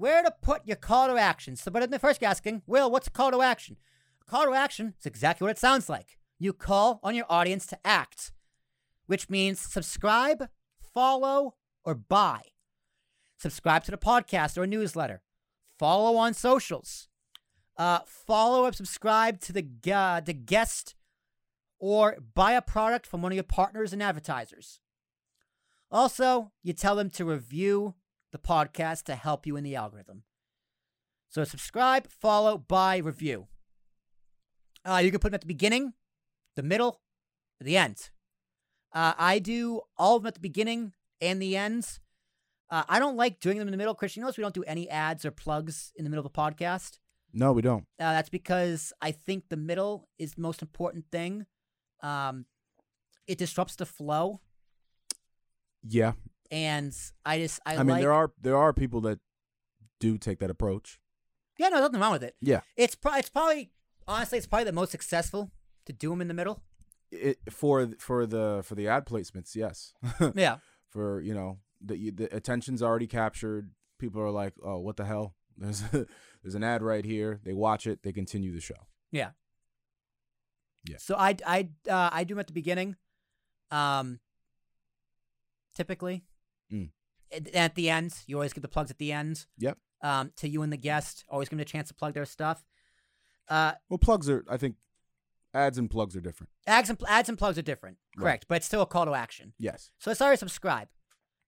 where to put your call to action. So, but in the first asking, Will, what's a call to action? A call to action is exactly what it sounds like. You call on your audience to act, which means subscribe, follow, or buy. Subscribe to the podcast or newsletter. Follow on socials. Uh, follow or subscribe to the uh, the guest or buy a product from one of your partners and advertisers. Also, you tell them to review the podcast to help you in the algorithm. So subscribe, follow, buy, review. Uh, you can put them at the beginning, the middle, the end. Uh, I do all of them at the beginning and the ends. Uh, I don't like doing them in the middle. Christian, you notice we don't do any ads or plugs in the middle of the podcast. No, we don't. Uh, that's because I think the middle is the most important thing. Um, it disrupts the flow, Yeah, and I just I, like I, mean like, there are there are people that do take that approach. yeah no nothing wrong with it. Yeah, It's pro- it's probably honestly it's probably the most successful to do them in the middle. it, for for the for the ad placements, yes. Yeah, for you know the the attention's already captured. People are like, oh, what the hell? There's there's an ad right here. They watch it. They continue the show. yeah, Yeah. So I I uh, I do them at the beginning, um, typically. Mm. At, at the end, you always get the plugs at the end. Yep. Um, to you and the guest, always give them a chance to plug their stuff. Uh, Well, plugs are. I think ads and plugs are different. ads and ads and plugs are different, Right. correct? But it's still a call to action. Yes. So sorry, subscribe.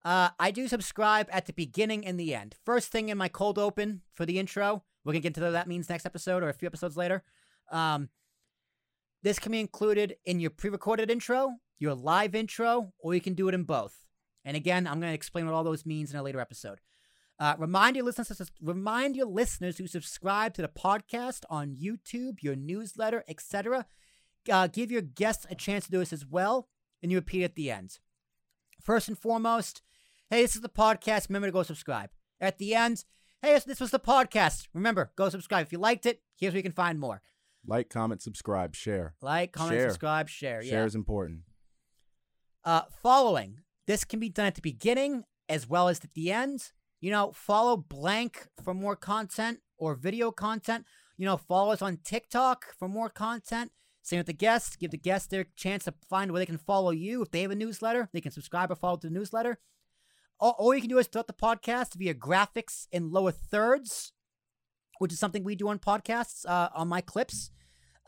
Uh, I do subscribe at the beginning and the end. First thing in my cold open for the intro. We're gonna get into what that means next episode or a few episodes later. Um, this can be included in your pre-recorded intro, your live intro, or you can do it in both. And again, I'm gonna explain what all those means in a later episode. Uh, remind your listeners, to, remind your listeners who subscribe to the podcast on YouTube, your newsletter, etc. Uh, give your guests a chance to do this as well, and you repeat at the end. First and foremost, hey, this is the podcast. Remember to go subscribe. At the end, hey, this- this was the podcast. Remember, go subscribe. If you liked it, here's where you can find more. Like, comment, subscribe, share. Like, comment, Share. subscribe, share. Share Yeah. is important. Uh, following. This can be done at the beginning as well as at the end. You know, follow blank for more content or video content. You know, follow us on TikTok for more content. Same with the guests. Give the guests their chance to find where they can follow you. If they have a newsletter, they can subscribe or follow to the newsletter. All, all you can do is start the podcast via graphics in lower thirds, which is something we do on podcasts uh, on my clips.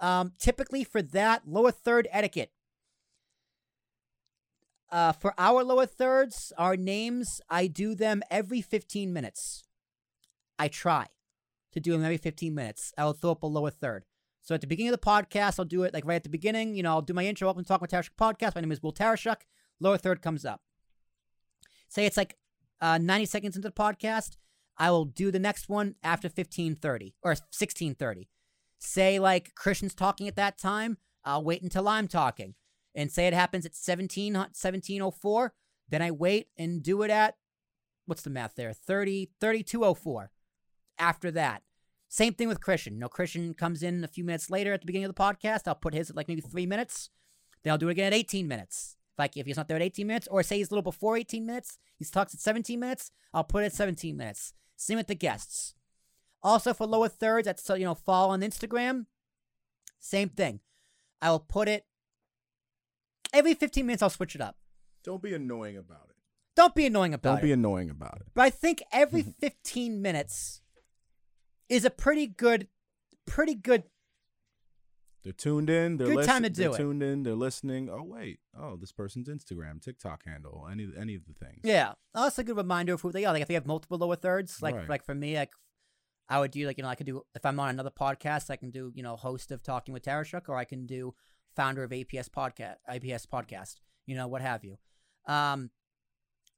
Um, typically, for that, lower third etiquette. Uh, for our lower thirds, our names, I do them every 15 minutes. I try to do them every 15 minutes. I'll throw up a lower third. So at the beginning of the podcast, I'll do it like right at the beginning. You know, I'll do my intro, Welcome to Talk with Tarashuk podcast. My name is Will Tarashuk. Lower third comes up. Say it's like uh, 90 seconds into the podcast. I will do the next one after 1530 or 1630. Say like Christian's talking at that time. I'll wait until I'm talking and say it happens at 17 1704 then i wait and do it at what's the math there? 30 3204 after that. Same thing with christian. Know christian comes in a few minutes later at the beginning of the podcast. I'll put his at like maybe three minutes. Then i'll do it again at 18 minutes. Like if he's not there at 18 minutes or say he's a little before 18 minutes he talks at 17 minutes i'll put it at 17 minutes. Same with the guests. Also for lower thirds that's you know follow on instagram same thing. I will put it every 15 minutes I'll switch it up. Don't be annoying about it. Don't be annoying about it. Don't be annoying about it. but I think every 15 minutes is a pretty good pretty good They're tuned in. They're Good listen- time to they're it. tuned in. They're listening. Oh wait. Oh, this person's Instagram, TikTok handle, any any of the things. yeah. Oh, that's a good reminder of who they are. Like if they have multiple lower thirds, like Right. like for me, like I would do like you know I could do if I'm on another podcast, I can do you know host of Talking with Tarashuk, or I can do founder of APS podcast, IPS podcast, you know what have you. Um,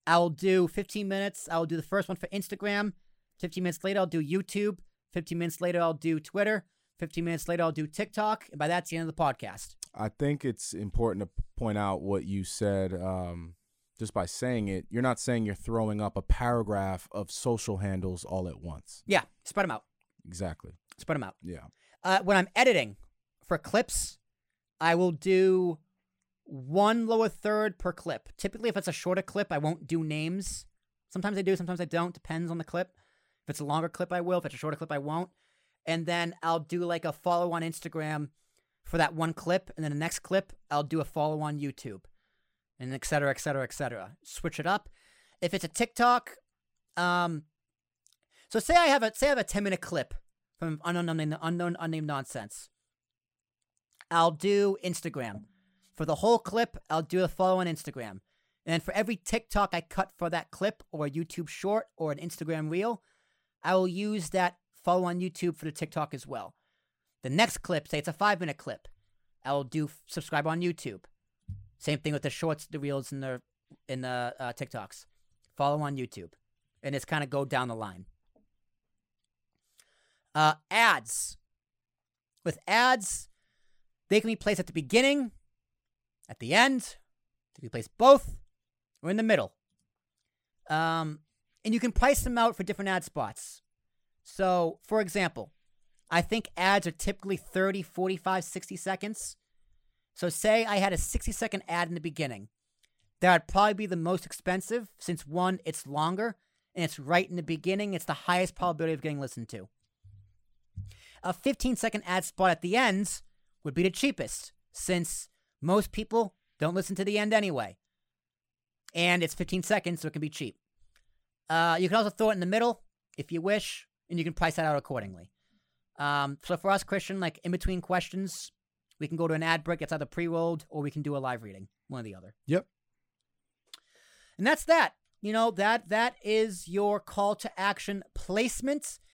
I'll do 15 minutes. I'll do the first one for Instagram. 15 minutes later, I'll do YouTube. 15 minutes later, I'll do Twitter. 15 minutes later, I'll do TikTok. And by that's the end of the podcast. I think it's important to point out what you said. Um, just by saying it, you're not saying you're throwing up a paragraph of social handles all at once. Yeah, spread them out. Exactly. Spread them out. Yeah. Uh, when I'm editing for clips, I will do one lower third per clip. Typically, if it's a shorter clip, I won't do names. Sometimes I do, sometimes I don't. Depends on the clip. If it's a longer clip, I will. If it's a shorter clip, I won't. And then I'll do like a follow on Instagram for that one clip, and then the next clip I'll do a follow on YouTube, and et cetera, et cetera, et cetera. Switch it up. If it's a TikTok, um, so say I have a say I have a ten minute clip from unknown unknown, unknown unnamed nonsense. I'll do Instagram. For the whole clip, I'll do a follow on Instagram. And for every TikTok I cut for that clip, or a YouTube short, or an Instagram reel, I will use that follow on YouTube for the TikTok as well. The next clip, say it's a five minute clip, I will do subscribe on YouTube. Same thing with the shorts, the reels, and the in the uh, TikToks. Follow on YouTube, and it's kind of go down the line. Uh, ads. With ads, they can be placed at the beginning, at the end, they can be placed both, or in the middle. Um, and you can price them out for different ad spots. So, for example, I think ads are typically 30, 45, 60 seconds. So, say I had a 60 second ad in the beginning. That would probably be the most expensive since one, it's longer, and it's right in the beginning. It's the highest probability of getting listened to. A 15 second ad spot at the ends would be the cheapest since most people don't listen to the end anyway. And it's 15 seconds, so it can be cheap. Uh, you can also throw it in the middle if you wish, and you can price that out accordingly. Um, so for us, Christian, like in between questions, we can go to an ad break. It's either pre-rolled or we can do a live reading, one or the other. Yep. And that's that. You know that that is your call to action placement.